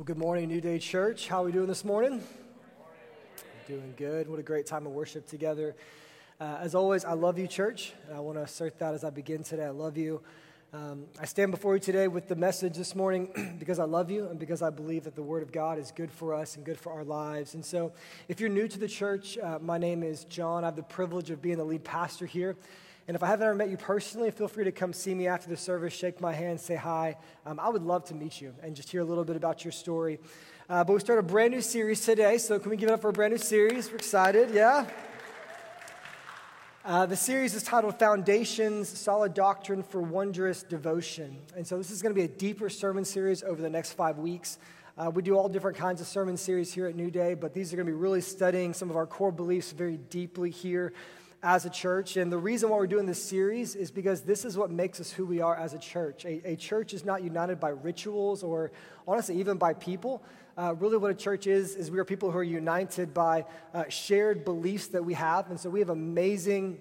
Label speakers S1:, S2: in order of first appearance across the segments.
S1: Well, good morning, New Day Church. How are we doing this morning? Doing good. What a great time of worship together. Uh, as always, I love you, church. And I want to assert that as I begin today. I love you. Um, I stand before you today with the message this morning because I love you and because I believe that the Word of God is good for us and good for our lives. And so, if you're new to the church, uh, my name is John. I have the privilege of being the lead pastor here. And if I haven't ever met you personally, feel free to come see me after the service, shake my hand, say hi. Um, I would love to meet you and just hear a little bit about your story. Uh, but we start a brand new series today, so can we give it up for a brand new series? We're excited, yeah? Uh, the series is titled Foundations Solid Doctrine for Wondrous Devotion. And so this is going to be a deeper sermon series over the next five weeks. Uh, we do all different kinds of sermon series here at New Day, but these are going to be really studying some of our core beliefs very deeply here as a church. And the reason why we're doing this series is because this is what makes us who we are as a church. A, a church is not united by rituals or, honestly, even by people. Uh, really, what a church is, is we are people who are united by uh, shared beliefs that we have. And so we have amazing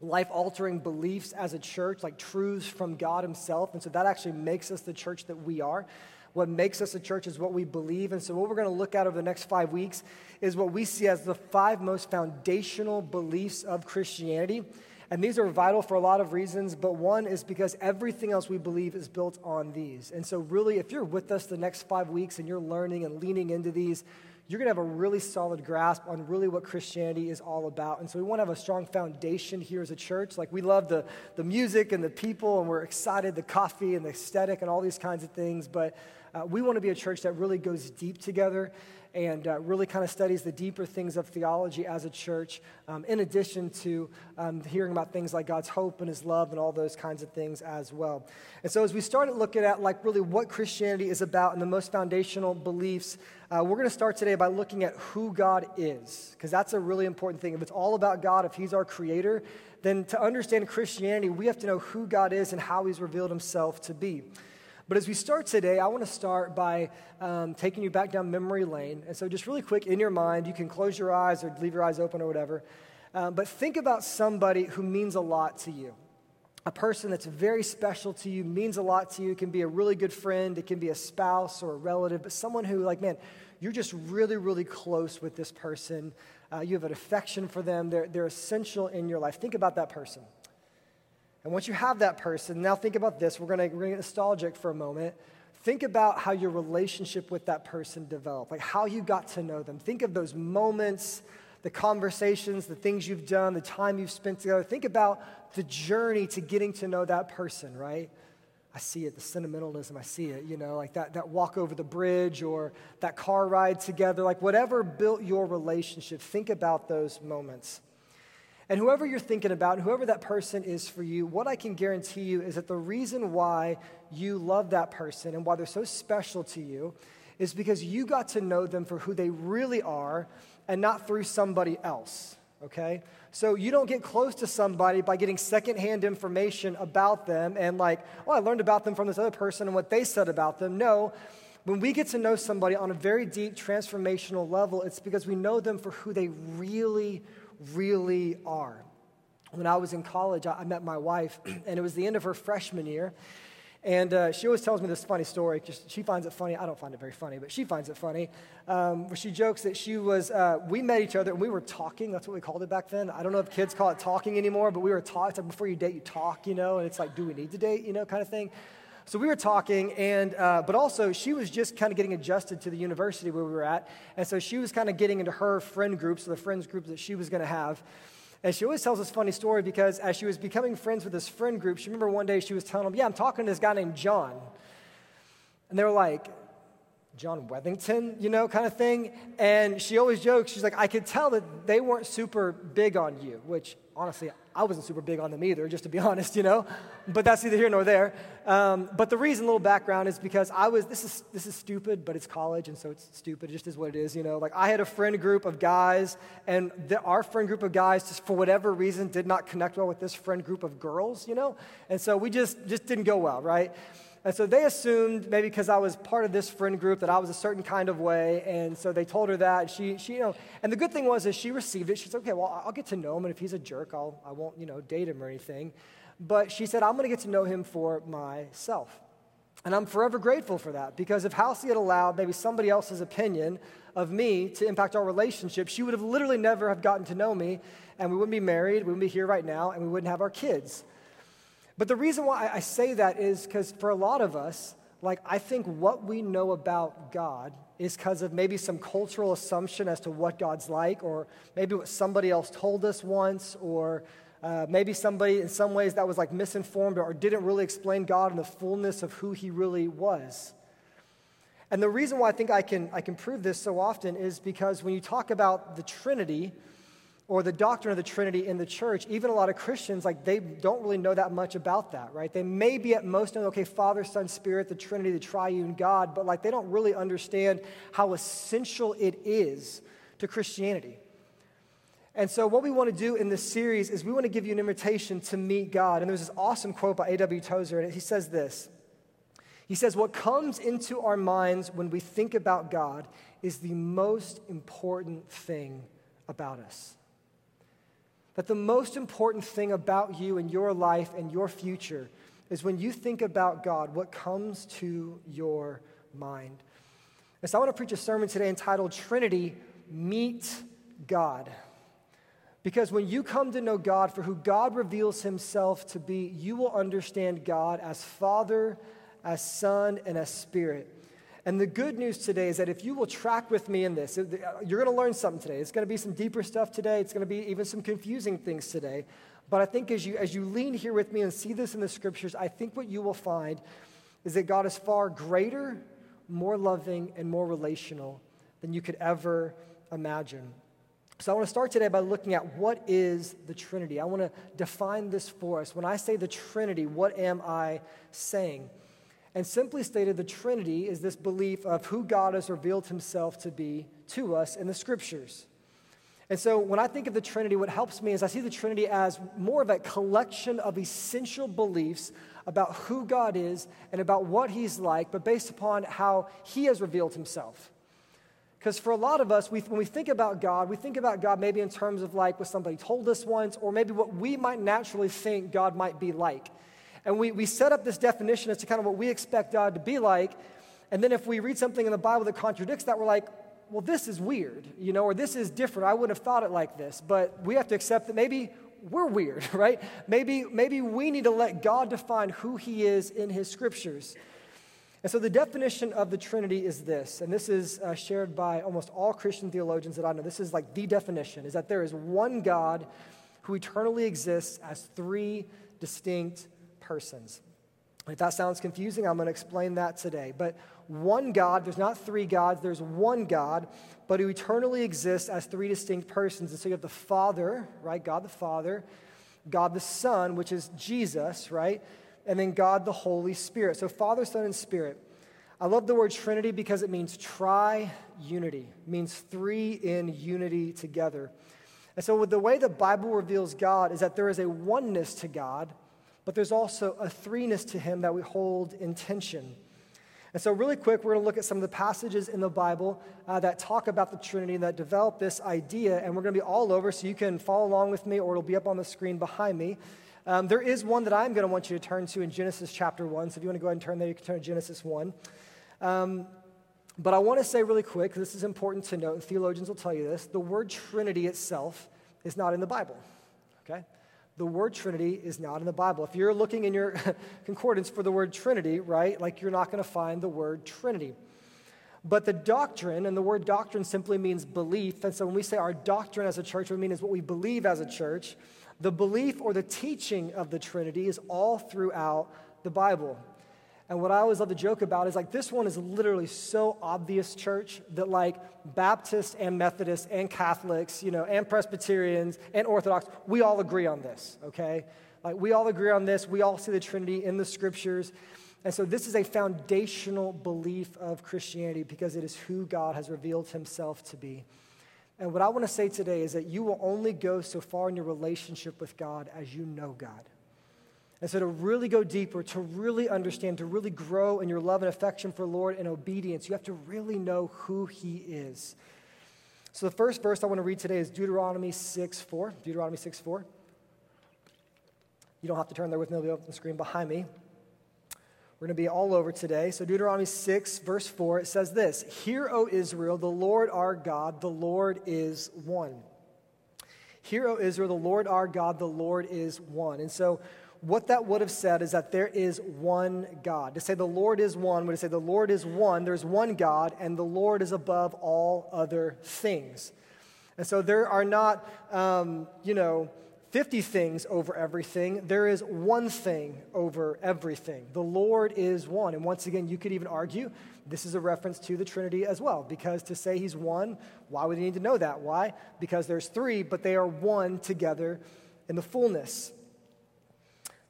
S1: life altering beliefs as a church, like truths from God Himself. And so that actually makes us the church that we are. What makes us a church is what we believe. And so, what we're going to look at over the next five weeks is what we see as the five most foundational beliefs of Christianity. And these are vital for a lot of reasons, but one is because everything else we believe is built on these. And so, really, if you're with us the next five weeks and you're learning and leaning into these, you're going to have a really solid grasp on really what Christianity is all about. And so we want to have a strong foundation here as a church. Like we love the, the music and the people, and we're excited, the coffee and the aesthetic and all these kinds of things. But uh, we want to be a church that really goes deep together and uh, really kind of studies the deeper things of theology as a church, um, in addition to um, hearing about things like God's hope and His love and all those kinds of things as well. And so, as we started looking at like really what Christianity is about and the most foundational beliefs, uh, we're going to start today by looking at who God is, because that's a really important thing. If it's all about God, if He's our Creator, then to understand Christianity, we have to know who God is and how He's revealed Himself to be. But as we start today, I want to start by um, taking you back down memory lane. And so, just really quick, in your mind, you can close your eyes or leave your eyes open or whatever. Um, but think about somebody who means a lot to you. A person that's very special to you, means a lot to you. It can be a really good friend, it can be a spouse or a relative, but someone who, like, man, you're just really, really close with this person. Uh, you have an affection for them, they're, they're essential in your life. Think about that person. And once you have that person, now think about this. We're going to get nostalgic for a moment. Think about how your relationship with that person developed, like how you got to know them. Think of those moments, the conversations, the things you've done, the time you've spent together. Think about the journey to getting to know that person, right? I see it, the sentimentalism, I see it, you know, like that, that walk over the bridge or that car ride together, like whatever built your relationship, think about those moments. And whoever you're thinking about, whoever that person is for you, what I can guarantee you is that the reason why you love that person and why they're so special to you is because you got to know them for who they really are and not through somebody else, okay? So you don't get close to somebody by getting secondhand information about them and like, oh, I learned about them from this other person and what they said about them. No, when we get to know somebody on a very deep transformational level, it's because we know them for who they really, really are. When I was in college, I met my wife, and it was the end of her freshman year. And uh, she always tells me this funny story. Just, she finds it funny. I don't find it very funny, but she finds it funny. Um, where she jokes that she was, uh, we met each other and we were talking. That's what we called it back then. I don't know if kids call it talking anymore, but we were talking. Like before you date, you talk, you know, and it's like, do we need to date, you know, kind of thing. So we were talking, and uh, but also she was just kind of getting adjusted to the university where we were at, and so she was kind of getting into her friend groups, so the friends group that she was going to have. And she always tells this funny story because as she was becoming friends with this friend group, she remember one day she was telling them, "Yeah, I'm talking to this guy named John," and they were like, John Wethington, you know, kind of thing. And she always jokes, she's like, I could tell that they weren't super big on you, which honestly, I wasn't super big on them either, just to be honest, you know. But that's neither here nor there. Um, but the reason, little background, is because I was, this is, this is stupid, but it's college, and so it's stupid. It just is what it is, you know. Like, I had a friend group of guys, and the, our friend group of guys, just for whatever reason, did not connect well with this friend group of girls, you know. And so we just, just didn't go well, right? And so they assumed maybe because I was part of this friend group that I was a certain kind of way. And so they told her that. She, she you know, and the good thing was is she received it. She said, okay, well, I'll get to know him. And if he's a jerk, I'll, I won't, you know, date him or anything. But she said, I'm going to get to know him for myself. And I'm forever grateful for that because if Halsey had allowed maybe somebody else's opinion of me to impact our relationship, she would have literally never have gotten to know me and we wouldn't be married, we wouldn't be here right now, and we wouldn't have our kids. But the reason why I say that is because for a lot of us, like I think what we know about God is because of maybe some cultural assumption as to what God's like, or maybe what somebody else told us once, or uh, maybe somebody in some ways that was like misinformed or, or didn't really explain God in the fullness of who he really was. And the reason why I think I can, I can prove this so often is because when you talk about the Trinity or the doctrine of the Trinity in the church, even a lot of Christians, like they don't really know that much about that, right? They may be at most know, okay, Father, Son, Spirit, the Trinity, the triune God, but like they don't really understand how essential it is to Christianity. And so, what we want to do in this series is we want to give you an invitation to meet God. And there's this awesome quote by A.W. Tozer, and he says this He says, What comes into our minds when we think about God is the most important thing about us. That the most important thing about you and your life and your future is when you think about God, what comes to your mind. And so, I want to preach a sermon today entitled Trinity Meet God. Because when you come to know God for who God reveals himself to be, you will understand God as Father, as Son, and as Spirit. And the good news today is that if you will track with me in this, you're going to learn something today. It's going to be some deeper stuff today. It's going to be even some confusing things today. But I think as you, as you lean here with me and see this in the scriptures, I think what you will find is that God is far greater, more loving, and more relational than you could ever imagine. So I want to start today by looking at what is the Trinity. I want to define this for us. When I say the Trinity, what am I saying? And simply stated, the Trinity is this belief of who God has revealed himself to be to us in the scriptures. And so when I think of the Trinity, what helps me is I see the Trinity as more of a collection of essential beliefs about who God is and about what he's like, but based upon how he has revealed himself. Because for a lot of us, we, when we think about God, we think about God maybe in terms of like what somebody told us once, or maybe what we might naturally think God might be like. And we, we set up this definition as to kind of what we expect God to be like. And then if we read something in the Bible that contradicts that, we're like, well, this is weird, you know, or this is different. I wouldn't have thought it like this. But we have to accept that maybe we're weird, right? Maybe, maybe we need to let God define who He is in His scriptures. And so the definition of the Trinity is this, and this is uh, shared by almost all Christian theologians that I know. This is like the definition is that there is one God who eternally exists as three distinct persons. If that sounds confusing, I'm going to explain that today. But one God, there's not three gods, there's one God, but who eternally exists as three distinct persons. And so you have the Father, right? God the Father, God the Son, which is Jesus, right? and then God the Holy Spirit. So, Father, Son, and Spirit. I love the word Trinity because it means tri unity, means three in unity together. And so, with the way the Bible reveals God is that there is a oneness to God, but there's also a threeness to Him that we hold in tension. And so, really quick, we're going to look at some of the passages in the Bible uh, that talk about the Trinity and that develop this idea. And we're going to be all over, so you can follow along with me, or it'll be up on the screen behind me. Um, there is one that I'm going to want you to turn to in Genesis chapter 1. So if you want to go ahead and turn there, you can turn to Genesis 1. Um, but I want to say really quick, this is important to note, and theologians will tell you this the word Trinity itself is not in the Bible. Okay? The word Trinity is not in the Bible. If you're looking in your concordance for the word Trinity, right, like you're not going to find the word Trinity. But the doctrine, and the word doctrine simply means belief. And so when we say our doctrine as a church, what we mean is what we believe as a church. The belief or the teaching of the Trinity is all throughout the Bible. And what I always love to joke about is like this one is literally so obvious, church, that like Baptists and Methodists and Catholics, you know, and Presbyterians and Orthodox, we all agree on this, okay? Like we all agree on this. We all see the Trinity in the scriptures. And so this is a foundational belief of Christianity because it is who God has revealed himself to be. And what I want to say today is that you will only go so far in your relationship with God as you know God. And so, to really go deeper, to really understand, to really grow in your love and affection for Lord and obedience, you have to really know who He is. So, the first verse I want to read today is Deuteronomy 6 4. Deuteronomy 6 4. You don't have to turn there with me, it'll be on the screen behind me. We're going to be all over today. So, Deuteronomy 6, verse 4, it says this Hear, O Israel, the Lord our God, the Lord is one. Hear, O Israel, the Lord our God, the Lord is one. And so, what that would have said is that there is one God. To say the Lord is one would say the Lord is one, there's one God, and the Lord is above all other things. And so there are not, um, you know, 50 things over everything. There is one thing over everything. The Lord is one. And once again, you could even argue this is a reference to the Trinity as well, because to say he's one, why would you need to know that? Why? Because there's three, but they are one together in the fullness.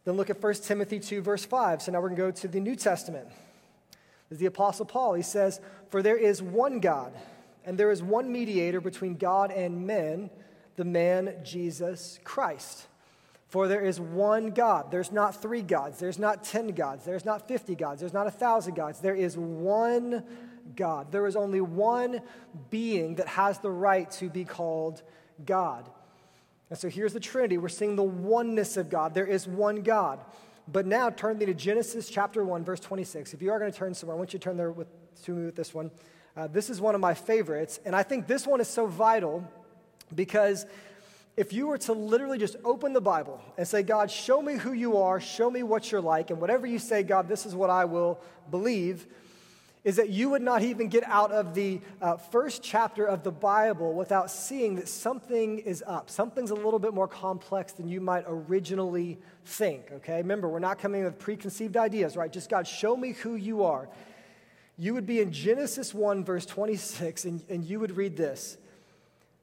S1: Then look at 1 Timothy 2, verse 5. So now we're going to go to the New Testament. This is the Apostle Paul. He says, For there is one God, and there is one mediator between God and men, the man Jesus Christ. For there is one God. There's not three gods. There's not 10 gods. There's not 50 gods. There's not a thousand gods. There is one God. There is only one being that has the right to be called God. And so here's the Trinity. We're seeing the oneness of God. There is one God. But now turn me to Genesis chapter 1, verse 26. If you are going to turn somewhere, I want you to turn there with, to me with this one. Uh, this is one of my favorites. And I think this one is so vital because if you were to literally just open the Bible and say, God, show me who you are, show me what you're like, and whatever you say, God, this is what I will believe, is that you would not even get out of the uh, first chapter of the Bible without seeing that something is up. Something's a little bit more complex than you might originally think, okay? Remember, we're not coming with preconceived ideas, right? Just God, show me who you are. You would be in Genesis 1, verse 26, and, and you would read this.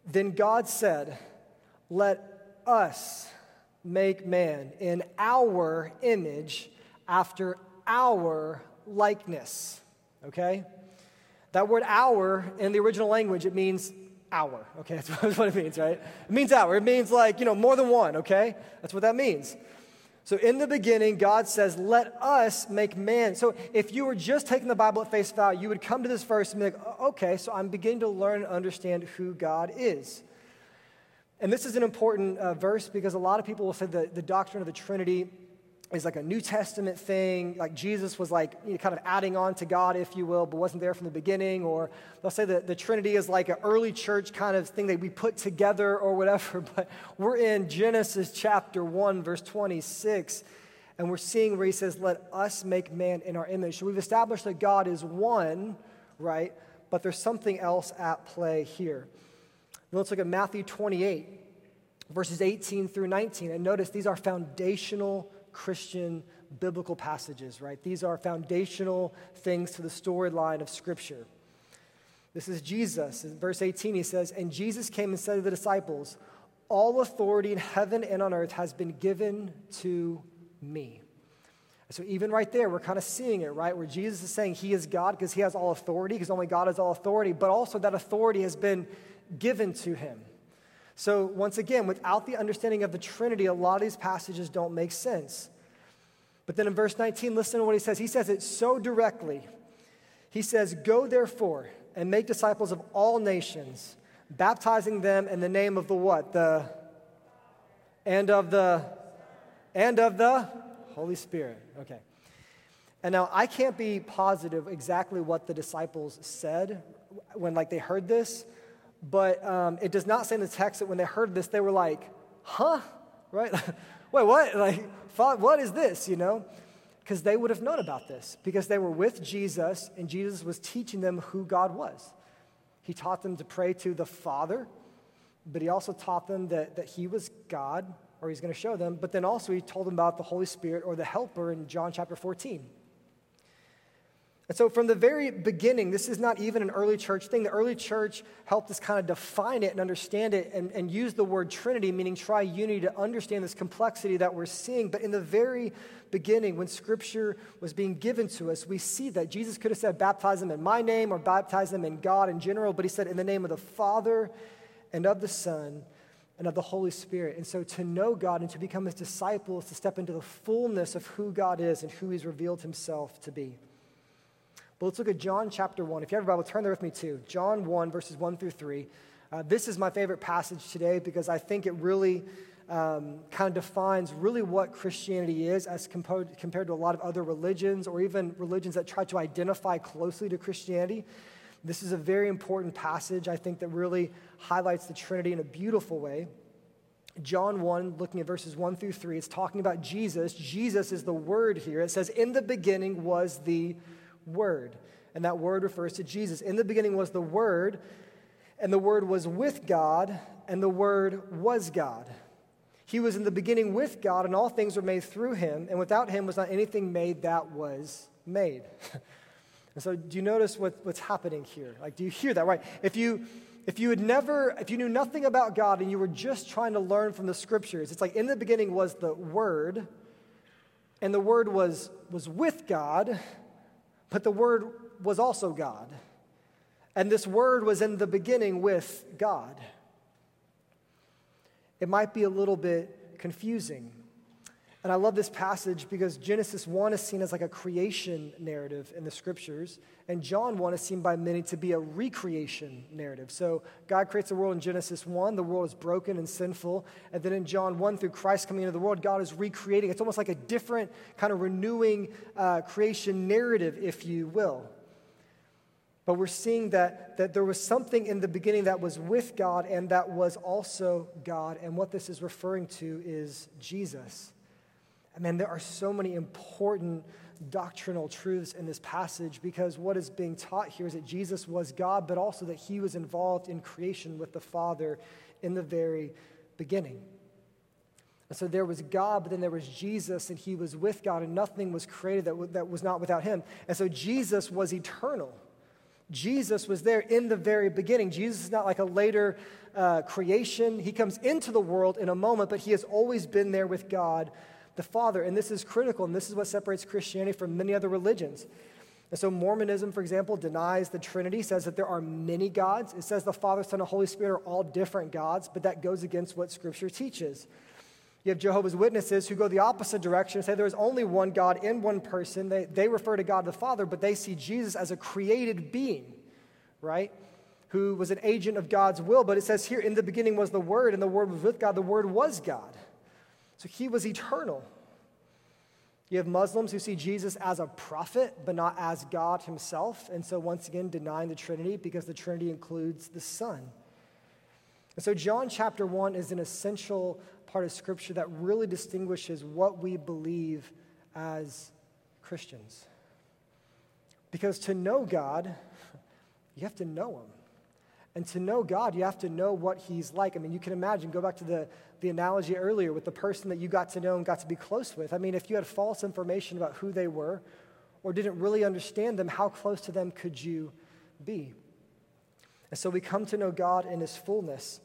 S1: Then God said, Let us make man in our image after our likeness okay? That word our in the original language, it means our, okay? That's what it means, right? It means our. It means like, you know, more than one, okay? That's what that means. So in the beginning, God says, let us make man. So if you were just taking the Bible at face value, you would come to this verse and be like, okay, so I'm beginning to learn and understand who God is. And this is an important uh, verse because a lot of people will say that the doctrine of the Trinity is like a New Testament thing, like Jesus was like you know, kind of adding on to God, if you will, but wasn't there from the beginning. Or they'll say that the Trinity is like an early church kind of thing that we put together or whatever. But we're in Genesis chapter 1, verse 26, and we're seeing where he says, Let us make man in our image. So we've established that God is one, right? But there's something else at play here. let's look at Matthew 28, verses 18 through 19. And notice these are foundational Christian biblical passages, right? These are foundational things to the storyline of Scripture. This is Jesus. In verse 18, he says, And Jesus came and said to the disciples, All authority in heaven and on earth has been given to me. So, even right there, we're kind of seeing it, right? Where Jesus is saying he is God because he has all authority, because only God has all authority, but also that authority has been given to him. So, once again, without the understanding of the Trinity, a lot of these passages don't make sense. But then in verse 19, listen to what he says. He says it so directly. He says, Go therefore and make disciples of all nations, baptizing them in the name of the what? The and of the and of the Holy Spirit. Okay. And now I can't be positive exactly what the disciples said when like they heard this, but um, it does not say in the text that when they heard this, they were like, huh? Right? Wait, what? Like, what is this, you know? Because they would have known about this, because they were with Jesus, and Jesus was teaching them who God was. He taught them to pray to the Father, but he also taught them that, that he was God, or he's going to show them, but then also he told them about the Holy Spirit or the Helper in John chapter 14. And so, from the very beginning, this is not even an early church thing. The early church helped us kind of define it and understand it and, and use the word Trinity, meaning triunity, to understand this complexity that we're seeing. But in the very beginning, when Scripture was being given to us, we see that Jesus could have said, Baptize them in my name or baptize them in God in general, but he said, In the name of the Father and of the Son and of the Holy Spirit. And so, to know God and to become his disciples, to step into the fullness of who God is and who he's revealed himself to be. But let's look at John chapter 1. If you have a Bible, turn there with me too. John 1, verses 1 through 3. Uh, this is my favorite passage today because I think it really um, kind of defines really what Christianity is as compared, compared to a lot of other religions or even religions that try to identify closely to Christianity. This is a very important passage, I think, that really highlights the Trinity in a beautiful way. John 1, looking at verses 1 through 3, it's talking about Jesus. Jesus is the word here. It says, In the beginning was the word. And that word refers to Jesus. In the beginning was the word, and the word was with God, and the word was God. He was in the beginning with God, and all things were made through him, and without him was not anything made that was made. and so, do you notice what, what's happening here? Like, do you hear that, right? If you if you had never, if you knew nothing about God and you were just trying to learn from the scriptures, it's like in the beginning was the Word, and the Word was, was with God, but the Word was also God. And this Word was in the beginning with God it might be a little bit confusing. And I love this passage because Genesis 1 is seen as like a creation narrative in the scriptures, and John 1 is seen by many to be a recreation narrative. So God creates the world in Genesis 1, the world is broken and sinful, and then in John 1, through Christ coming into the world, God is recreating. It's almost like a different kind of renewing uh, creation narrative, if you will. But we're seeing that, that there was something in the beginning that was with God and that was also God. And what this is referring to is Jesus. I mean, there are so many important doctrinal truths in this passage because what is being taught here is that Jesus was God, but also that he was involved in creation with the Father in the very beginning. And so there was God, but then there was Jesus, and he was with God, and nothing was created that, w- that was not without him. And so Jesus was eternal. Jesus was there in the very beginning. Jesus is not like a later uh, creation. He comes into the world in a moment, but he has always been there with God the Father. And this is critical, and this is what separates Christianity from many other religions. And so, Mormonism, for example, denies the Trinity, says that there are many gods. It says the Father, Son, and Holy Spirit are all different gods, but that goes against what Scripture teaches. You have Jehovah's Witnesses who go the opposite direction and say there's only one God in one person. They, they refer to God the Father, but they see Jesus as a created being, right? Who was an agent of God's will. But it says here, in the beginning was the Word, and the Word was with God. The Word was God. So he was eternal. You have Muslims who see Jesus as a prophet, but not as God himself. And so, once again, denying the Trinity because the Trinity includes the Son. And so, John chapter 1 is an essential part of Scripture that really distinguishes what we believe as Christians. Because to know God, you have to know Him. And to know God, you have to know what He's like. I mean, you can imagine, go back to the, the analogy earlier with the person that you got to know and got to be close with. I mean, if you had false information about who they were or didn't really understand them, how close to them could you be? And so we come to know God in His fullness.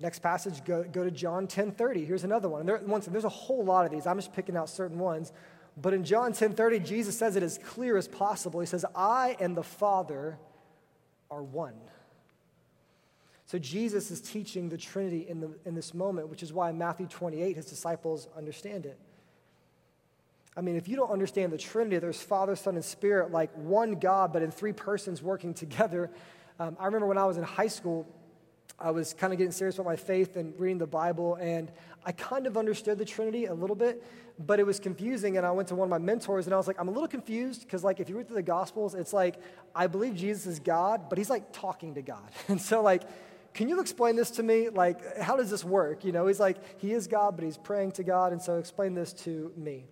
S1: Next passage, go, go to John 10.30. Here's another one. And there, there's a whole lot of these. I'm just picking out certain ones. But in John 10.30, Jesus says it as clear as possible. He says, I and the Father are one. So Jesus is teaching the Trinity in, the, in this moment, which is why Matthew 28, his disciples understand it. I mean, if you don't understand the Trinity, there's Father, Son, and Spirit, like one God, but in three persons working together. Um, I remember when I was in high school, I was kind of getting serious about my faith and reading the Bible, and I kind of understood the Trinity a little bit, but it was confusing. And I went to one of my mentors, and I was like, I'm a little confused because, like, if you read through the Gospels, it's like I believe Jesus is God, but he's like talking to God, and so like. Can you explain this to me? Like, how does this work? You know, he's like, he is God, but he's praying to God, and so explain this to me.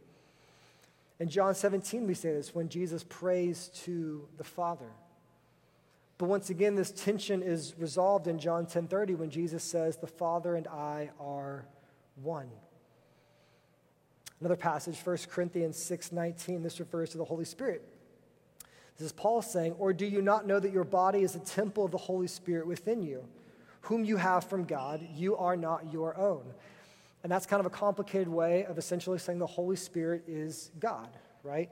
S1: In John 17, we say this when Jesus prays to the Father. But once again, this tension is resolved in John 10:30 when Jesus says, "The Father and I are one." Another passage, 1 Corinthians 6:19, this refers to the Holy Spirit. This is Paul saying, "Or do you not know that your body is a temple of the Holy Spirit within you, whom you have from God? You are not your own." And that's kind of a complicated way of essentially saying the Holy Spirit is God, right?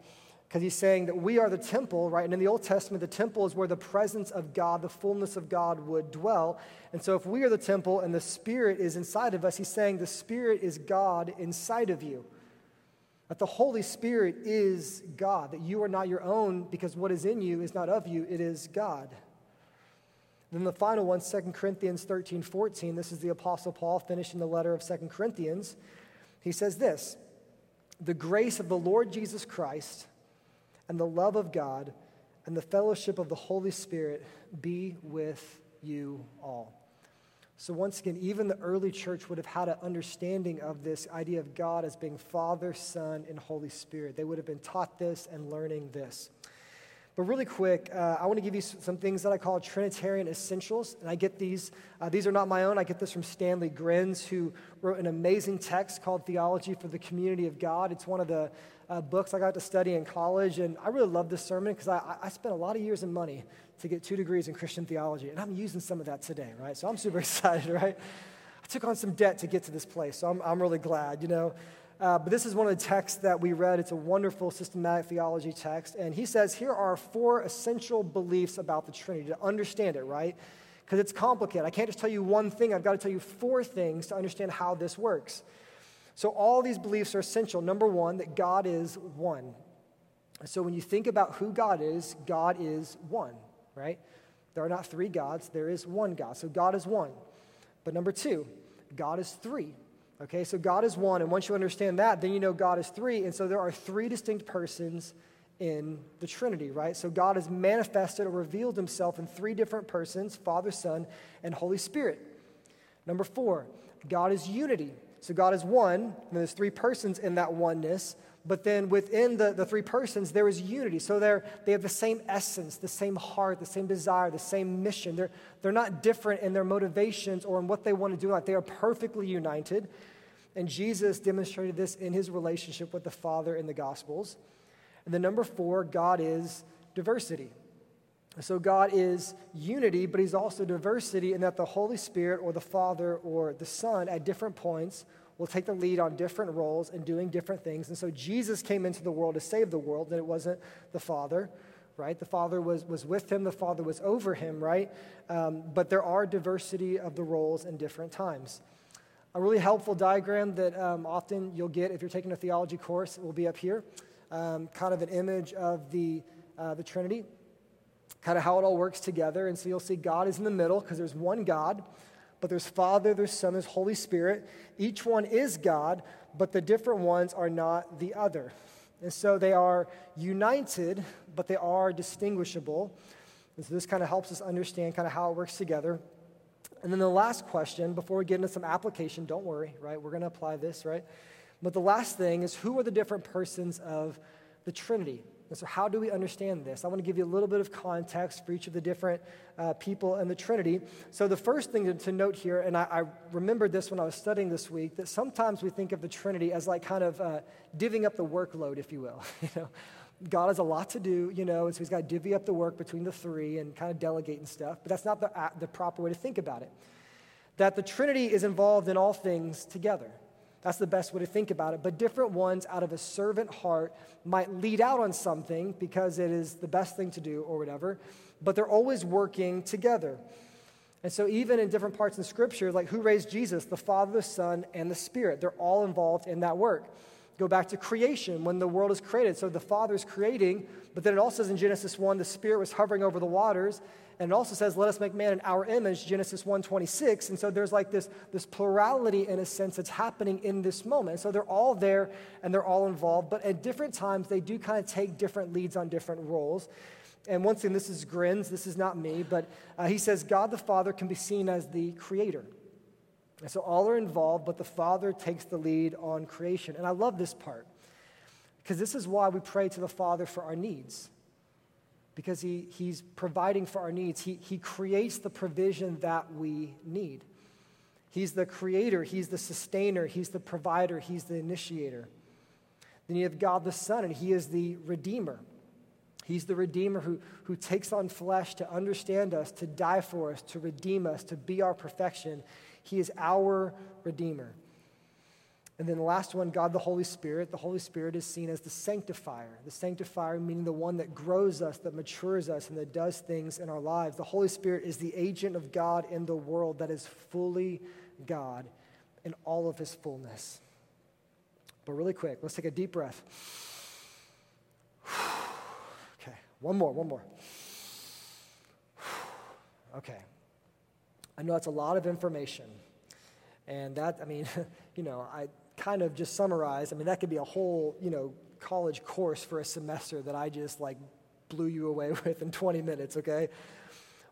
S1: because he's saying that we are the temple, right? And in the Old Testament, the temple is where the presence of God, the fullness of God would dwell. And so if we are the temple and the Spirit is inside of us, he's saying the Spirit is God inside of you. That the Holy Spirit is God, that you are not your own because what is in you is not of you, it is God. Then the final one, 2 Corinthians 13, 14, this is the Apostle Paul finishing the letter of 2 Corinthians. He says this The grace of the Lord Jesus Christ and the love of God and the fellowship of the Holy Spirit be with you all. So, once again, even the early church would have had an understanding of this idea of God as being Father, Son, and Holy Spirit. They would have been taught this and learning this. But really quick, uh, I want to give you some things that I call Trinitarian essentials. And I get these, uh, these are not my own. I get this from Stanley Grenz, who wrote an amazing text called Theology for the Community of God. It's one of the uh, books I got to study in college. And I really love this sermon because I, I spent a lot of years and money to get two degrees in Christian theology. And I'm using some of that today, right? So I'm super excited, right? I took on some debt to get to this place, so I'm, I'm really glad, you know. Uh, but this is one of the texts that we read. It's a wonderful systematic theology text. And he says here are four essential beliefs about the Trinity to understand it, right? Because it's complicated. I can't just tell you one thing, I've got to tell you four things to understand how this works. So, all these beliefs are essential. Number one, that God is one. So, when you think about who God is, God is one, right? There are not three gods, there is one God. So, God is one. But number two, God is three. Okay, so God is one, and once you understand that, then you know God is three, and so there are three distinct persons in the Trinity, right? So God has manifested or revealed himself in three different persons Father, Son, and Holy Spirit. Number four, God is unity. So God is one, and there's three persons in that oneness, but then within the, the three persons, there is unity. So they're, they have the same essence, the same heart, the same desire, the same mission. They're, they're not different in their motivations or in what they want to do. Like they are perfectly united. And Jesus demonstrated this in his relationship with the Father in the Gospels. And then number four, God is diversity. So God is unity, but he's also diversity in that the Holy Spirit or the Father or the Son at different points will take the lead on different roles and doing different things. And so Jesus came into the world to save the world, and it wasn't the Father, right? The Father was, was with him, the Father was over him, right? Um, but there are diversity of the roles in different times. A really helpful diagram that um, often you'll get if you're taking a theology course will be up here, um, kind of an image of the, uh, the Trinity, kind of how it all works together. And so you'll see God is in the middle because there's one God but there's Father, there's Son, there's Holy Spirit. Each one is God, but the different ones are not the other. And so they are united, but they are distinguishable. And so this kind of helps us understand kind of how it works together. And then the last question, before we get into some application, don't worry, right? We're going to apply this, right? But the last thing is who are the different persons of the Trinity? And so, how do we understand this? I want to give you a little bit of context for each of the different uh, people in the Trinity. So, the first thing to, to note here, and I, I, remembered this when I was studying this week, that sometimes we think of the Trinity as like kind of uh, divvying up the workload, if you will. you know, God has a lot to do, you know, and so He's got to divvy up the work between the three and kind of delegate and stuff. But that's not the, uh, the proper way to think about it. That the Trinity is involved in all things together. That's the best way to think about it. But different ones out of a servant heart might lead out on something because it is the best thing to do or whatever, but they're always working together. And so, even in different parts in Scripture, like who raised Jesus? The Father, the Son, and the Spirit. They're all involved in that work. Go back to creation when the world is created. So, the Father is creating, but then it also says in Genesis 1 the Spirit was hovering over the waters, and it also says, let us make man in our image, Genesis 1.26. And so there's like this, this plurality in a sense that's happening in this moment. So they're all there and they're all involved, but at different times they do kind of take different leads on different roles. And once again, this is Grenz, this is not me, but uh, he says God the Father can be seen as the creator. And so all are involved, but the Father takes the lead on creation. And I love this part because this is why we pray to the Father for our needs because he, he's providing for our needs. He, he creates the provision that we need. He's the creator, He's the sustainer, He's the provider, He's the initiator. Then you have God the Son, and He is the redeemer. He's the redeemer who, who takes on flesh to understand us, to die for us, to redeem us, to be our perfection. He is our redeemer. And then the last one, God the Holy Spirit. The Holy Spirit is seen as the sanctifier. The sanctifier meaning the one that grows us, that matures us, and that does things in our lives. The Holy Spirit is the agent of God in the world that is fully God in all of his fullness. But really quick, let's take a deep breath. Okay, one more, one more. Okay, I know that's a lot of information. And that, I mean, you know, I kind of just summarized, I mean, that could be a whole, you know, college course for a semester that I just like blew you away with in 20 minutes, okay?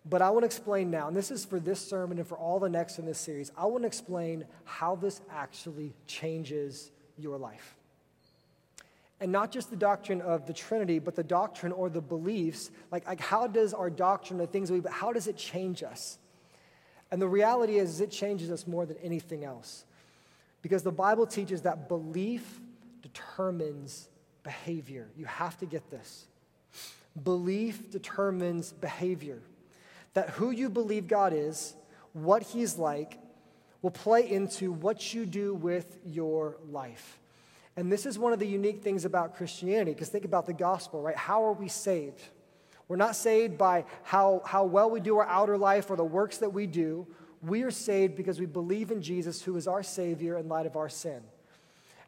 S1: But I want to explain now, and this is for this sermon and for all the next in this series, I want to explain how this actually changes your life. And not just the doctrine of the Trinity, but the doctrine or the beliefs. Like, like how does our doctrine, the things we, but how does it change us? And the reality is, it changes us more than anything else. Because the Bible teaches that belief determines behavior. You have to get this. Belief determines behavior. That who you believe God is, what He's like, will play into what you do with your life. And this is one of the unique things about Christianity, because think about the gospel, right? How are we saved? We're not saved by how, how well we do our outer life or the works that we do. We are saved because we believe in Jesus, who is our Savior in light of our sin.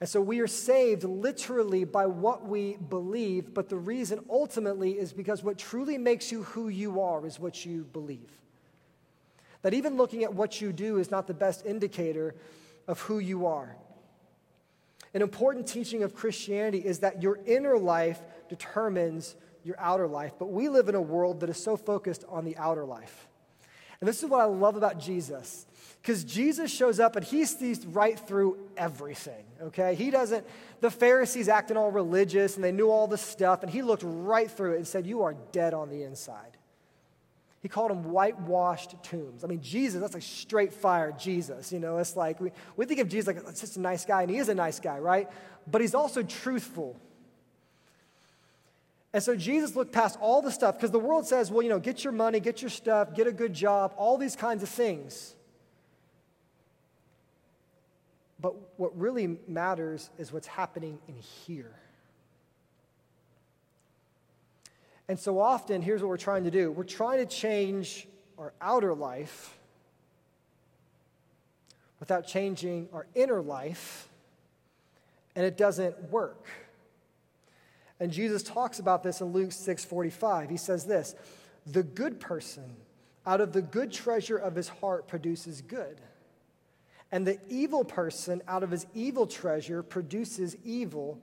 S1: And so we are saved literally by what we believe, but the reason ultimately is because what truly makes you who you are is what you believe. That even looking at what you do is not the best indicator of who you are. An important teaching of Christianity is that your inner life determines your outer life, but we live in a world that is so focused on the outer life. And this is what I love about Jesus. Because Jesus shows up and he sees right through everything, okay? He doesn't, the Pharisees acting all religious and they knew all the stuff, and he looked right through it and said, You are dead on the inside. He called them whitewashed tombs. I mean, Jesus, that's like straight fire Jesus. You know, it's like we, we think of Jesus like it's just a nice guy, and he is a nice guy, right? But he's also truthful. And so Jesus looked past all the stuff because the world says, well, you know, get your money, get your stuff, get a good job, all these kinds of things. But what really matters is what's happening in here. And so often, here's what we're trying to do we're trying to change our outer life without changing our inner life, and it doesn't work. And Jesus talks about this in Luke 6:45. He says this, "The good person out of the good treasure of his heart produces good." And the evil person out of his evil treasure produces evil,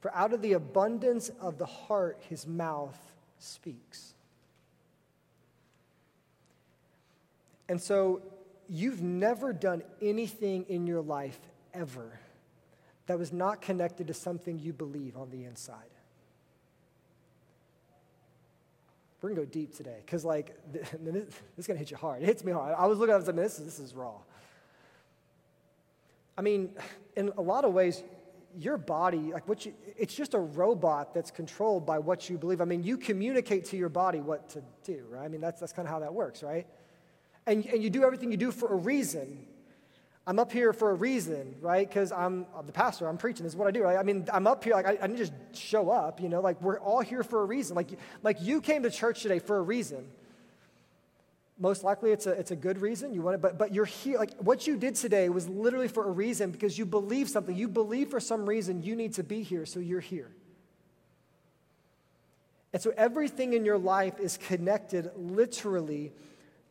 S1: for out of the abundance of the heart his mouth speaks. And so you've never done anything in your life ever that was not connected to something you believe on the inside. We're gonna go deep today because, like, this, this, is gonna hit you hard. It hits me hard. I was looking at it and this, this is raw. I mean, in a lot of ways, your body, like what you, it's just a robot that's controlled by what you believe. I mean, you communicate to your body what to do, right? I mean, that's, that's kind of how that works, right? And, and you do everything you do for a reason. I'm up here for a reason, right? Because I'm, the pastor, I'm preaching, this is what I do, right? I mean, I'm up here, like, I, I didn't just show up, you know, like, we're all here for a reason. Like, like you came to church today for a reason most likely it's a, it's a good reason you want it but, but you're here like what you did today was literally for a reason because you believe something you believe for some reason you need to be here so you're here and so everything in your life is connected literally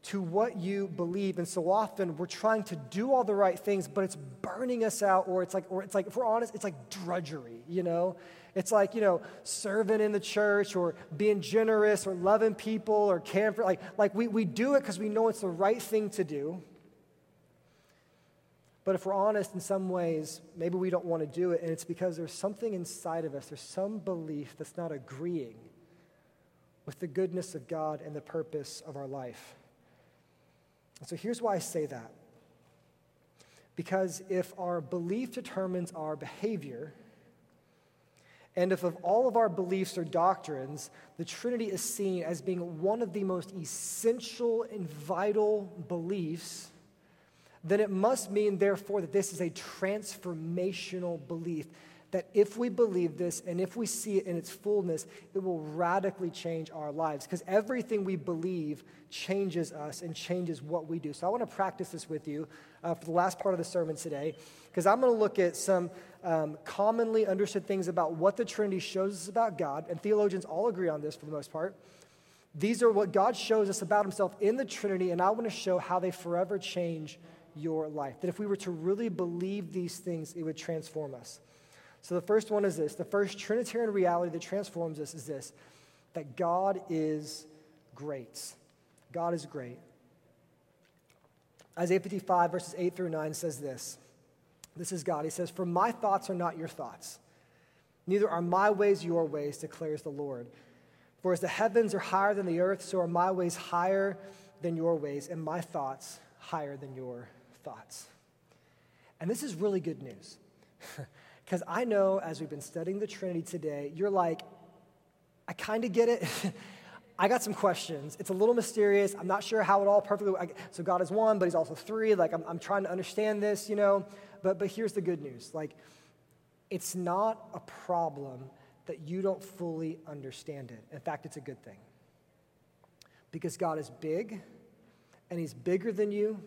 S1: to what you believe and so often we're trying to do all the right things but it's burning us out or it's like or it's like if we're honest it's like drudgery you know it's like, you know, serving in the church or being generous or loving people or caring for, like, like we, we do it because we know it's the right thing to do. But if we're honest, in some ways, maybe we don't want to do it, and it's because there's something inside of us, there's some belief that's not agreeing with the goodness of God and the purpose of our life. So here's why I say that. Because if our belief determines our behavior, and if of all of our beliefs or doctrines, the Trinity is seen as being one of the most essential and vital beliefs, then it must mean, therefore, that this is a transformational belief that if we believe this and if we see it in its fullness, it will radically change our lives because everything we believe changes us and changes what we do. So I want to practice this with you uh, for the last part of the sermon today because I'm going to look at some um, commonly understood things about what the Trinity shows us about God, and theologians all agree on this for the most part. These are what God shows us about himself in the Trinity, and I want to show how they forever change your life. That if we were to really believe these things, it would transform us. So the first one is this the first Trinitarian reality that transforms us is this that God is great. God is great. Isaiah 55, verses 8 through 9 says this. This is God. He says, For my thoughts are not your thoughts, neither are my ways your ways, declares the Lord. For as the heavens are higher than the earth, so are my ways higher than your ways, and my thoughts higher than your thoughts. And this is really good news. Because I know as we've been studying the Trinity today, you're like, I kind of get it. I got some questions. It's a little mysterious. I'm not sure how it all perfectly. So God is one, but He's also three. Like I'm, I'm trying to understand this, you know. But but here's the good news. Like, it's not a problem that you don't fully understand it. In fact, it's a good thing. Because God is big, and He's bigger than you,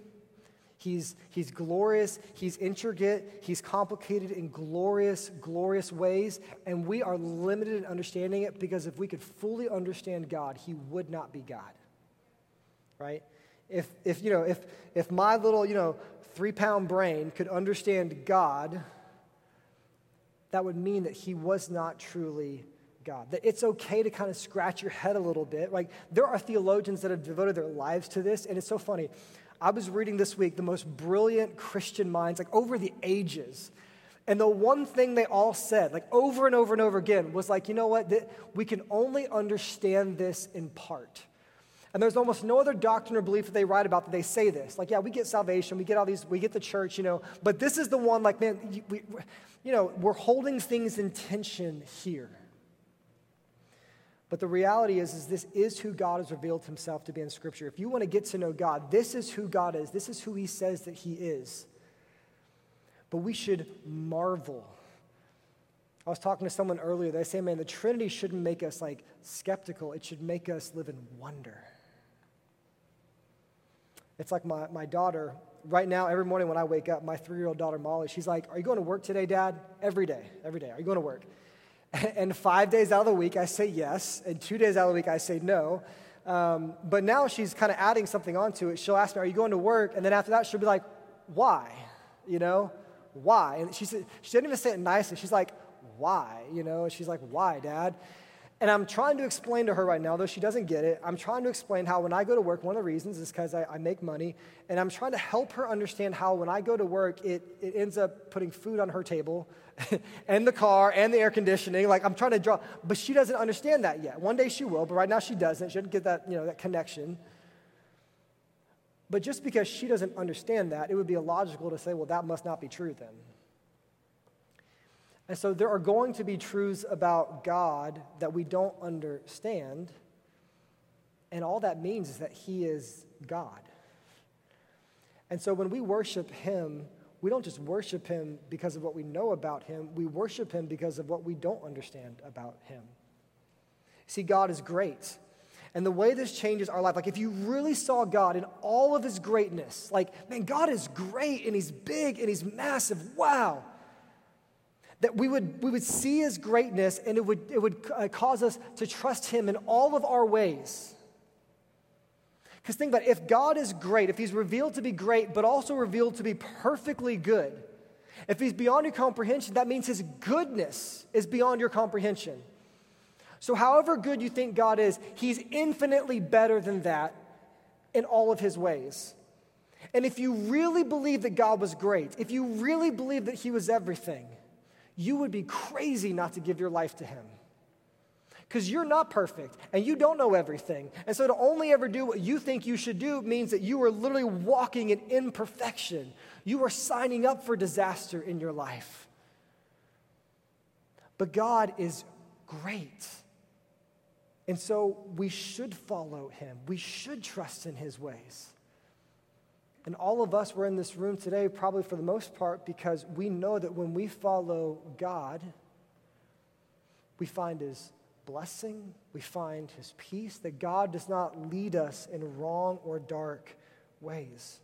S1: He's, he's glorious, he's intricate, he's complicated in glorious, glorious ways, and we are limited in understanding it because if we could fully understand God, he would not be God. Right? If, if you know, if, if my little, you know, three pound brain could understand God, that would mean that he was not truly God. That it's okay to kind of scratch your head a little bit. Like, there are theologians that have devoted their lives to this, and it's so funny. I was reading this week the most brilliant Christian minds, like over the ages. And the one thing they all said, like over and over and over again, was like, you know what? We can only understand this in part. And there's almost no other doctrine or belief that they write about that they say this. Like, yeah, we get salvation, we get all these, we get the church, you know, but this is the one, like, man, we, you know, we're holding things in tension here. But the reality is, is this is who God has revealed himself to be in Scripture. If you want to get to know God, this is who God is. This is who he says that he is. But we should marvel. I was talking to someone earlier. They say, man, the Trinity shouldn't make us like skeptical. It should make us live in wonder. It's like my, my daughter, right now, every morning when I wake up, my three year old daughter Molly, she's like, Are you going to work today, Dad? Every day, every day. Are you going to work? And five days out of the week, I say yes. And two days out of the week, I say no. Um, but now she's kind of adding something onto it. She'll ask me, Are you going to work? And then after that, she'll be like, Why? You know, why? And she, said, she didn't even say it nicely. She's like, Why? You know, and she's like, Why, Dad? And I'm trying to explain to her right now, though she doesn't get it, I'm trying to explain how when I go to work, one of the reasons is because I, I, make money. And I'm trying to help her understand how when I go to work, it, it ends up putting food on her table and the car and the air conditioning. Like I'm trying to draw, but she doesn't understand that yet. One day she will, but right now she doesn't. She doesn't get that, you know, that connection. But just because she doesn't understand that, it would be illogical to say, well, that must not be true then. And so there are going to be truths about God that we don't understand. And all that means is that He is God. And so when we worship Him, we don't just worship him because of what we know about him, we worship him because of what we don't understand about him. See, God is great. And the way this changes our life, like if you really saw God in all of his greatness, like, man, God is great and he's big and he's massive. Wow. That we would, we would see his greatness and it would, it would uh, cause us to trust him in all of our ways. Because think about it, if God is great, if He's revealed to be great, but also revealed to be perfectly good, if He's beyond your comprehension, that means His goodness is beyond your comprehension. So, however good you think God is, He's infinitely better than that in all of His ways. And if you really believe that God was great, if you really believe that He was everything, you would be crazy not to give your life to Him because you're not perfect and you don't know everything. And so to only ever do what you think you should do means that you are literally walking in imperfection. You are signing up for disaster in your life. But God is great. And so we should follow him. We should trust in his ways. And all of us were in this room today, probably for the most part, because we know that when we follow God, we find his blessing, we find his peace, that God does not lead us in wrong or dark ways.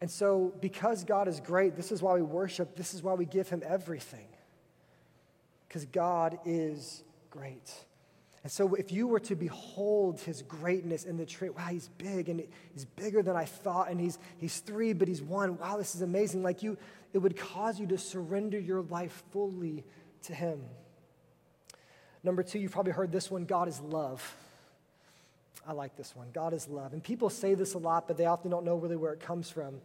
S1: And so, because God is great, this is why we worship, this is why we give him everything. Because God is great. And so, if you were to behold his greatness in the tree, wow, he's big and he's bigger than I thought, and he's, he's three, but he's one. Wow, this is amazing. Like you, it would cause you to surrender your life fully to him. Number two, you've probably heard this one God is love. I like this one. God is love. And people say this a lot, but they often don't know really where it comes from.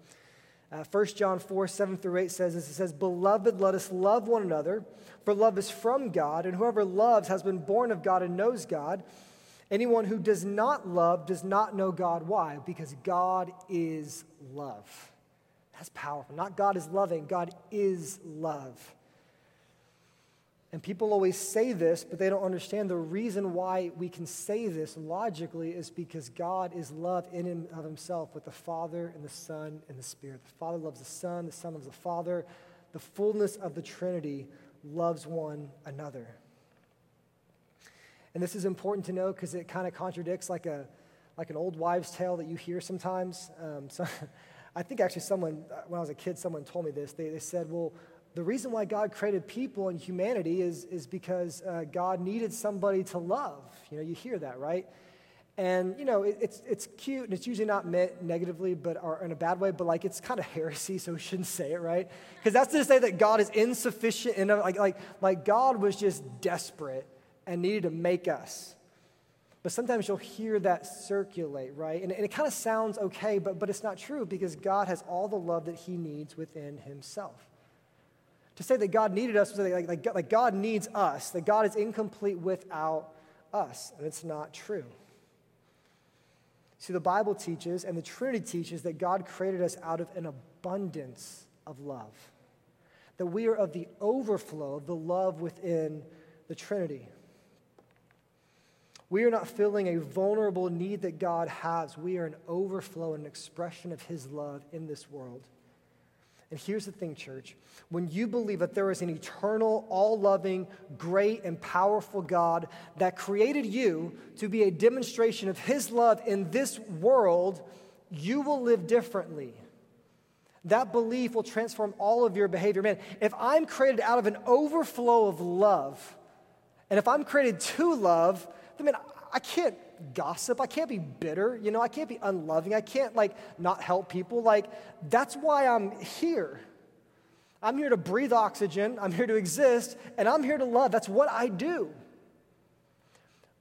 S1: Uh, 1 John 4, 7 through 8 says this. It says, Beloved, let us love one another, for love is from God, and whoever loves has been born of God and knows God. Anyone who does not love does not know God. Why? Because God is love. That's powerful. Not God is loving, God is love. And people always say this, but they don't understand the reason why we can say this logically is because God is love in and of himself with the Father and the Son and the Spirit. The Father loves the Son, the Son loves the Father. The fullness of the Trinity loves one another. And this is important to know because it kind of contradicts like, a, like an old wives' tale that you hear sometimes. Um, so, I think actually someone, when I was a kid, someone told me this. They, they said, well, the reason why God created people and humanity is, is because uh, God needed somebody to love. You know, you hear that, right? And, you know, it, it's, it's cute and it's usually not meant negatively but, or in a bad way, but like it's kind of heresy, so we shouldn't say it, right? Because that's to say that God is insufficient. And like, like, like God was just desperate and needed to make us. But sometimes you'll hear that circulate, right? And, and it kind of sounds okay, but, but it's not true because God has all the love that he needs within himself. To say that God needed us, like, like, like God needs us, that God is incomplete without us, and it's not true. See, the Bible teaches and the Trinity teaches that God created us out of an abundance of love, that we are of the overflow of the love within the Trinity. We are not filling a vulnerable need that God has. We are an overflow and an expression of His love in this world. And here's the thing, church. When you believe that there is an eternal, all loving, great, and powerful God that created you to be a demonstration of His love in this world, you will live differently. That belief will transform all of your behavior. Man, if I'm created out of an overflow of love, and if I'm created to love, then man, I can't gossip. I can't be bitter. You know, I can't be unloving. I can't like not help people. Like, that's why I'm here. I'm here to breathe oxygen. I'm here to exist. And I'm here to love. That's what I do.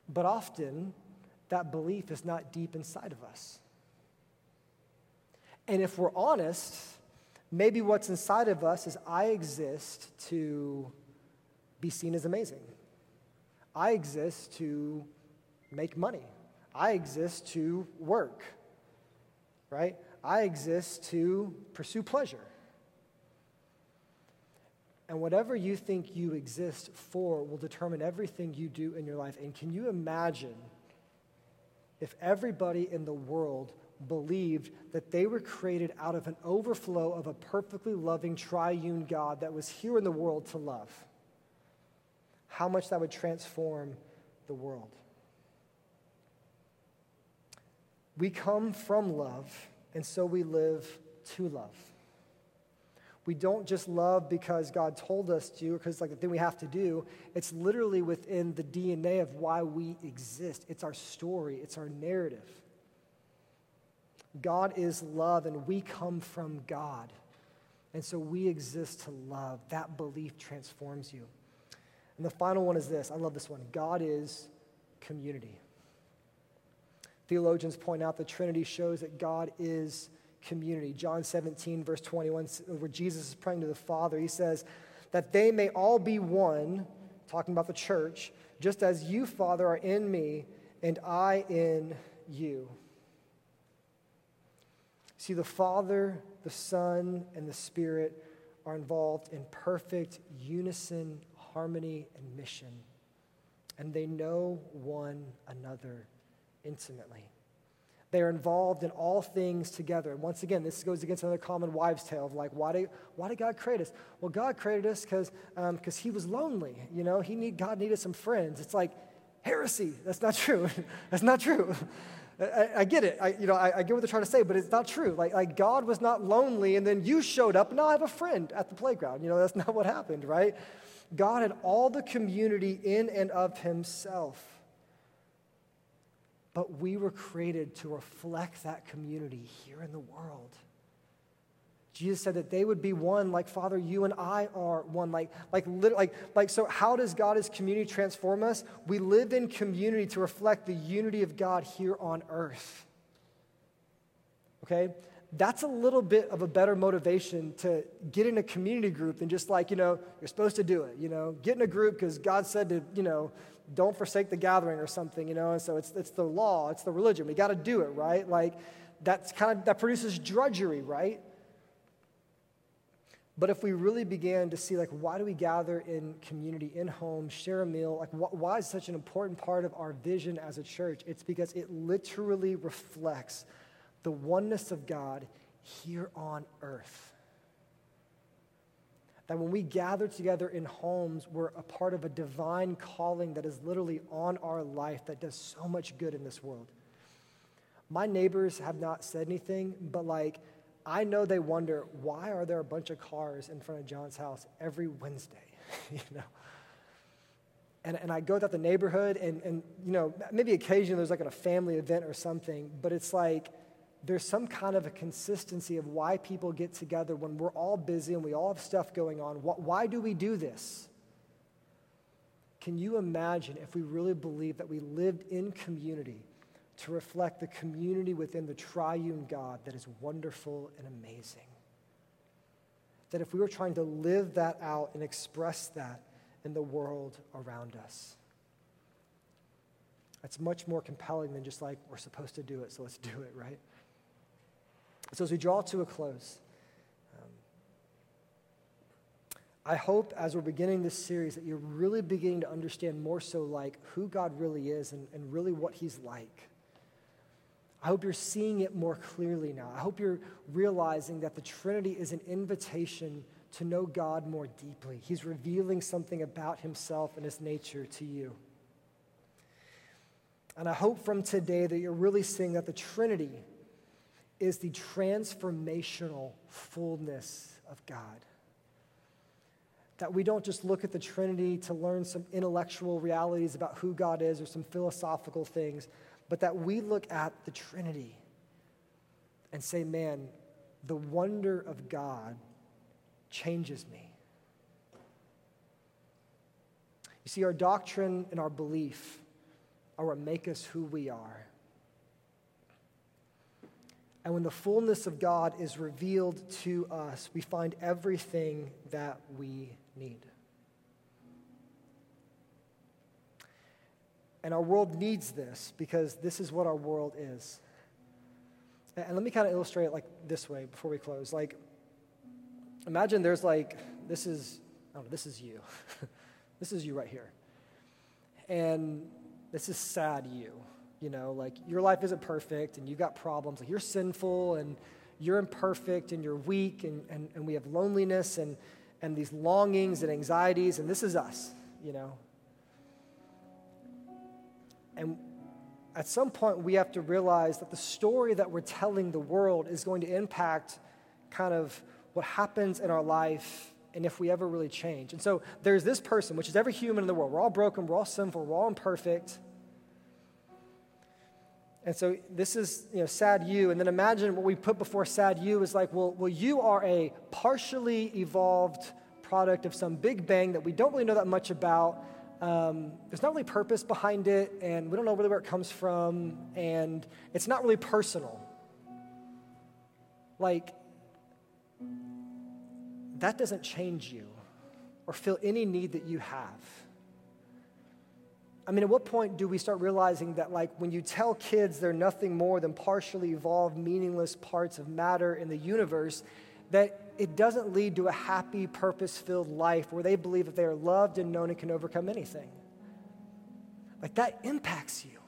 S1: But often, that belief is not deep inside of us. And if we're honest, maybe what's inside of us is I exist to be seen as amazing. I exist to make money. I exist to work, right? I exist to pursue pleasure. And whatever you think you exist for will determine everything you do in your life. And can you imagine if everybody in the world believed that they were created out of an overflow of a perfectly loving triune God that was here in the world to love? How much that would transform the world. We come from love, and so we live to love. We don't just love because God told us to, because like the thing we have to do. It's literally within the DNA of why we exist. It's our story, it's our narrative. God is love, and we come from God. And so we exist to love. That belief transforms you. And the final one is this I love this one God is community. Theologians point out the Trinity shows that God is community. John 17, verse 21, where Jesus is praying to the Father, he says, That they may all be one, talking about the church, just as you, Father, are in me and I in you. See, the Father, the Son, and the Spirit are involved in perfect unison, harmony, and mission. And they know one another intimately. They are involved in all things together. And once again, this goes against another common wives' tale of like, why did, why did God create us? Well, God created us because um, he was lonely. You know, he need, God needed some friends. It's like heresy. That's not true. That's not true. I, I, get it. I, you know, I, I, get what they're trying to say, but it's not true. Like, like God was not lonely, and then you showed up, and now I have a friend at the playground. You know, that's not what happened, right? God had all the community in and of himself. But we were created to reflect that community here in the world. Jesus said that they would be one like Father, you and I are one. Like, like, like, like, so how does God as community transform us? We live in community to reflect the unity of God here on earth. Okay? That's a little bit of a better motivation to get in a community group than just like, you know, you're supposed to do it, you know, get in a group because God said to, you know, don't forsake the gathering or something, you know, and so it's, it's the law, it's the religion. We got to do it, right? Like, that's kind of, that produces drudgery, right? But if we really began to see, like, why do we gather in community, in home, share a meal? Like, wh- why is such an important part of our vision as a church? It's because it literally reflects the oneness of God here on earth. That when we gather together in homes, we're a part of a divine calling that is literally on our life that does so much good in this world. My neighbors have not said anything, but like, I know they wonder why are there a bunch of cars in front of John's house every Wednesday, you know? And, and I go throughout the neighborhood, and, and you know, maybe occasionally there's like a family event or something, but it's like there's some kind of a consistency of why people get together when we're all busy and we all have stuff going on. Why do we do this? Can you imagine if we really believed that we lived in community? to reflect the community within the triune God that is wonderful and amazing. That if we were trying to live that out and express that in the world around us, that's much more compelling than just like, we're supposed to do it, so let's do it, right? So as we draw to a close, um, I hope as we're beginning this series that you're really beginning to understand more so like who God really is and, and really what he's like. I hope you're seeing it more clearly now. I hope you're realizing that the Trinity is an invitation to know God more deeply. He's revealing something about himself and his nature to you. And I hope from today that you're really seeing that the Trinity is the transformational fullness of God. That we don't just look at the Trinity to learn some intellectual realities about who God is or some philosophical things, but that we look at the Trinity and say, man, the wonder of God changes me. You see, our doctrine and our belief are what make us who we are. And when the fullness of God is revealed to us, we find everything that we need. And our world needs this because this is what our world is. And let me kind of illustrate it like this way before we close. Like, imagine there's like, this is, oh, this is you. this is you right here. And this is sad you. You know, like your life isn't perfect and you've got problems. Like you're sinful and you're imperfect and you're weak and, and, and we have loneliness and, and these longings and anxieties. And this is us, you know. And at some point, we have to realize that the story that we're telling the world is going to impact kind of what happens in our life and if we ever really change. And so there's this person, which is every human in the world. We're all broken, we're all sinful, we're all imperfect. And so this is, you know, sad you. And then imagine what we put before sad you is like, well, well, you are a partially evolved product of some big bang that we don't really know that much about um, there's not really purpose behind it, and we don't know really where it comes from, and it's not really personal. Like, that doesn't change you or fill any need that you have. I mean, at what point do we start realizing that, like, when you tell kids they're nothing more than partially evolved, meaningless parts of matter in the universe, that it doesn't lead to a happy, purpose filled life where they believe that they are loved and known and can overcome anything. Like that impacts you.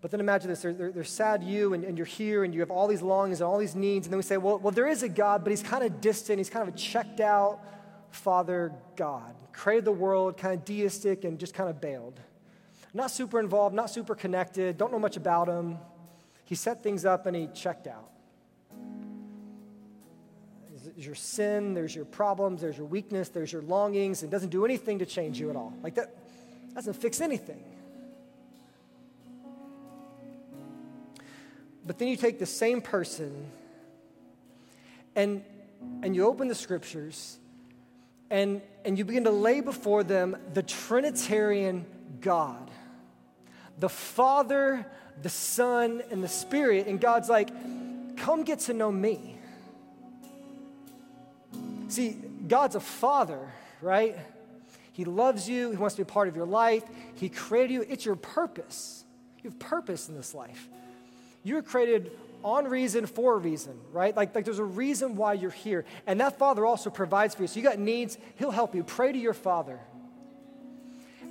S1: But then imagine this they're, they're sad you, and, and, you're here, and you have all these longings and all these needs. And then we say, well, well, there is a God, but he's kind of distant. He's kind of checked out Father God. Created the world, kind of deistic, and just kind of bailed. Not super involved, not super connected, don't know much about him. He set things up and he checked out. There's your sin, there's your problems, there's your weakness, there's your longings, and doesn't do anything to change you at all. Like that doesn't fix anything. But then you take the same person and, and you open the scriptures and, and you begin to lay before them the Trinitarian God the Father, the Son, and the Spirit. And God's like, come get to know me. See, God's a father, right? He loves you, He wants to be part of your life, He created you. It's your purpose. You have purpose in this life. You were created on reason for a reason, right? Like, like there's a reason why you're here. And that Father also provides for you. So you got needs, He'll help you. Pray to your Father.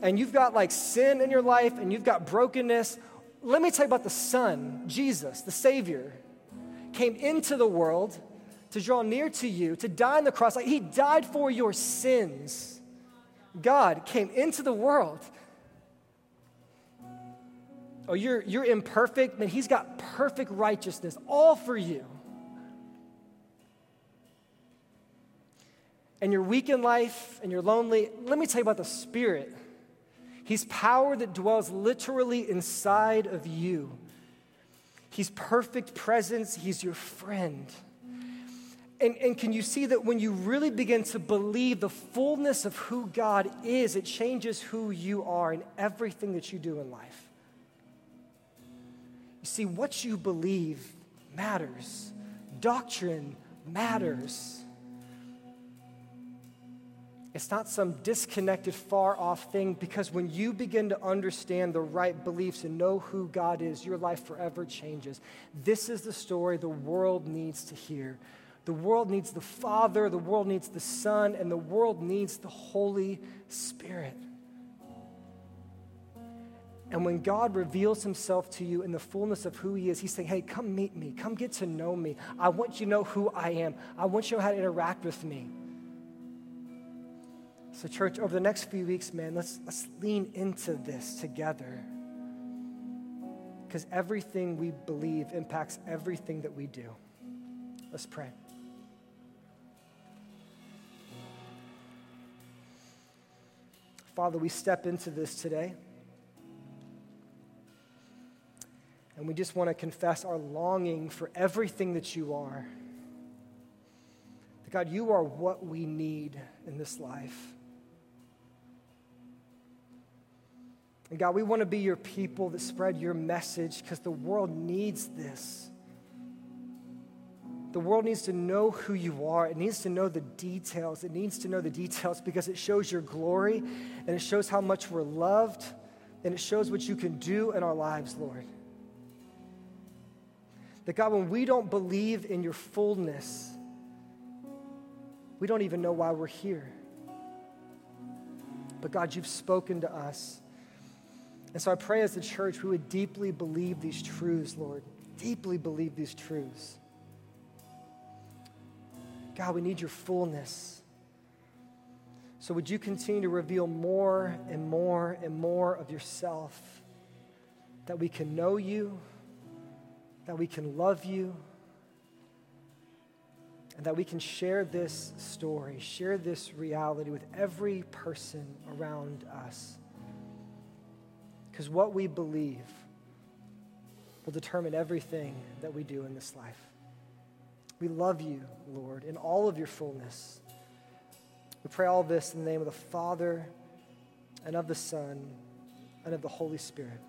S1: And you've got like sin in your life and you've got brokenness. Let me tell you about the Son, Jesus, the Savior, came into the world to draw near to you, to die on the cross. Like He died for your sins. God came into the world oh, you're, you're imperfect, man, he's got perfect righteousness, all for you. And you're weak in life and you're lonely. Let me tell you about the Spirit. He's power that dwells literally inside of you. He's perfect presence, He's your friend. And, and can you see that when you really begin to believe the fullness of who God is, it changes who you are in everything that you do in life? You see, what you believe matters, doctrine matters. It's not some disconnected, far off thing because when you begin to understand the right beliefs and know who God is, your life forever changes. This is the story the world needs to hear. The world needs the Father, the world needs the Son, and the world needs the Holy Spirit. And when God reveals himself to you in the fullness of who he is, he's saying, Hey, come meet me. Come get to know me. I want you to know who I am. I want you to know how to interact with me. So, church, over the next few weeks, man, let's, let's lean into this together. Because everything we believe impacts everything that we do. Let's pray. Father, we step into this today. And we just want to confess our longing for everything that you are. That God, you are what we need in this life. And God, we want to be your people that spread your message because the world needs this. The world needs to know who you are. It needs to know the details. It needs to know the details because it shows your glory and it shows how much we're loved and it shows what you can do in our lives, Lord. That God, when we don't believe in your fullness, we don't even know why we're here. But God, you've spoken to us. And so I pray as a church we would deeply believe these truths, Lord. Deeply believe these truths. God, we need your fullness. So would you continue to reveal more and more and more of yourself that we can know you? That we can love you, and that we can share this story, share this reality with every person around us. Because what we believe will determine everything that we do in this life. We love you, Lord, in all of your fullness. We pray all this in the name of the Father and of the Son and of the Holy Spirit.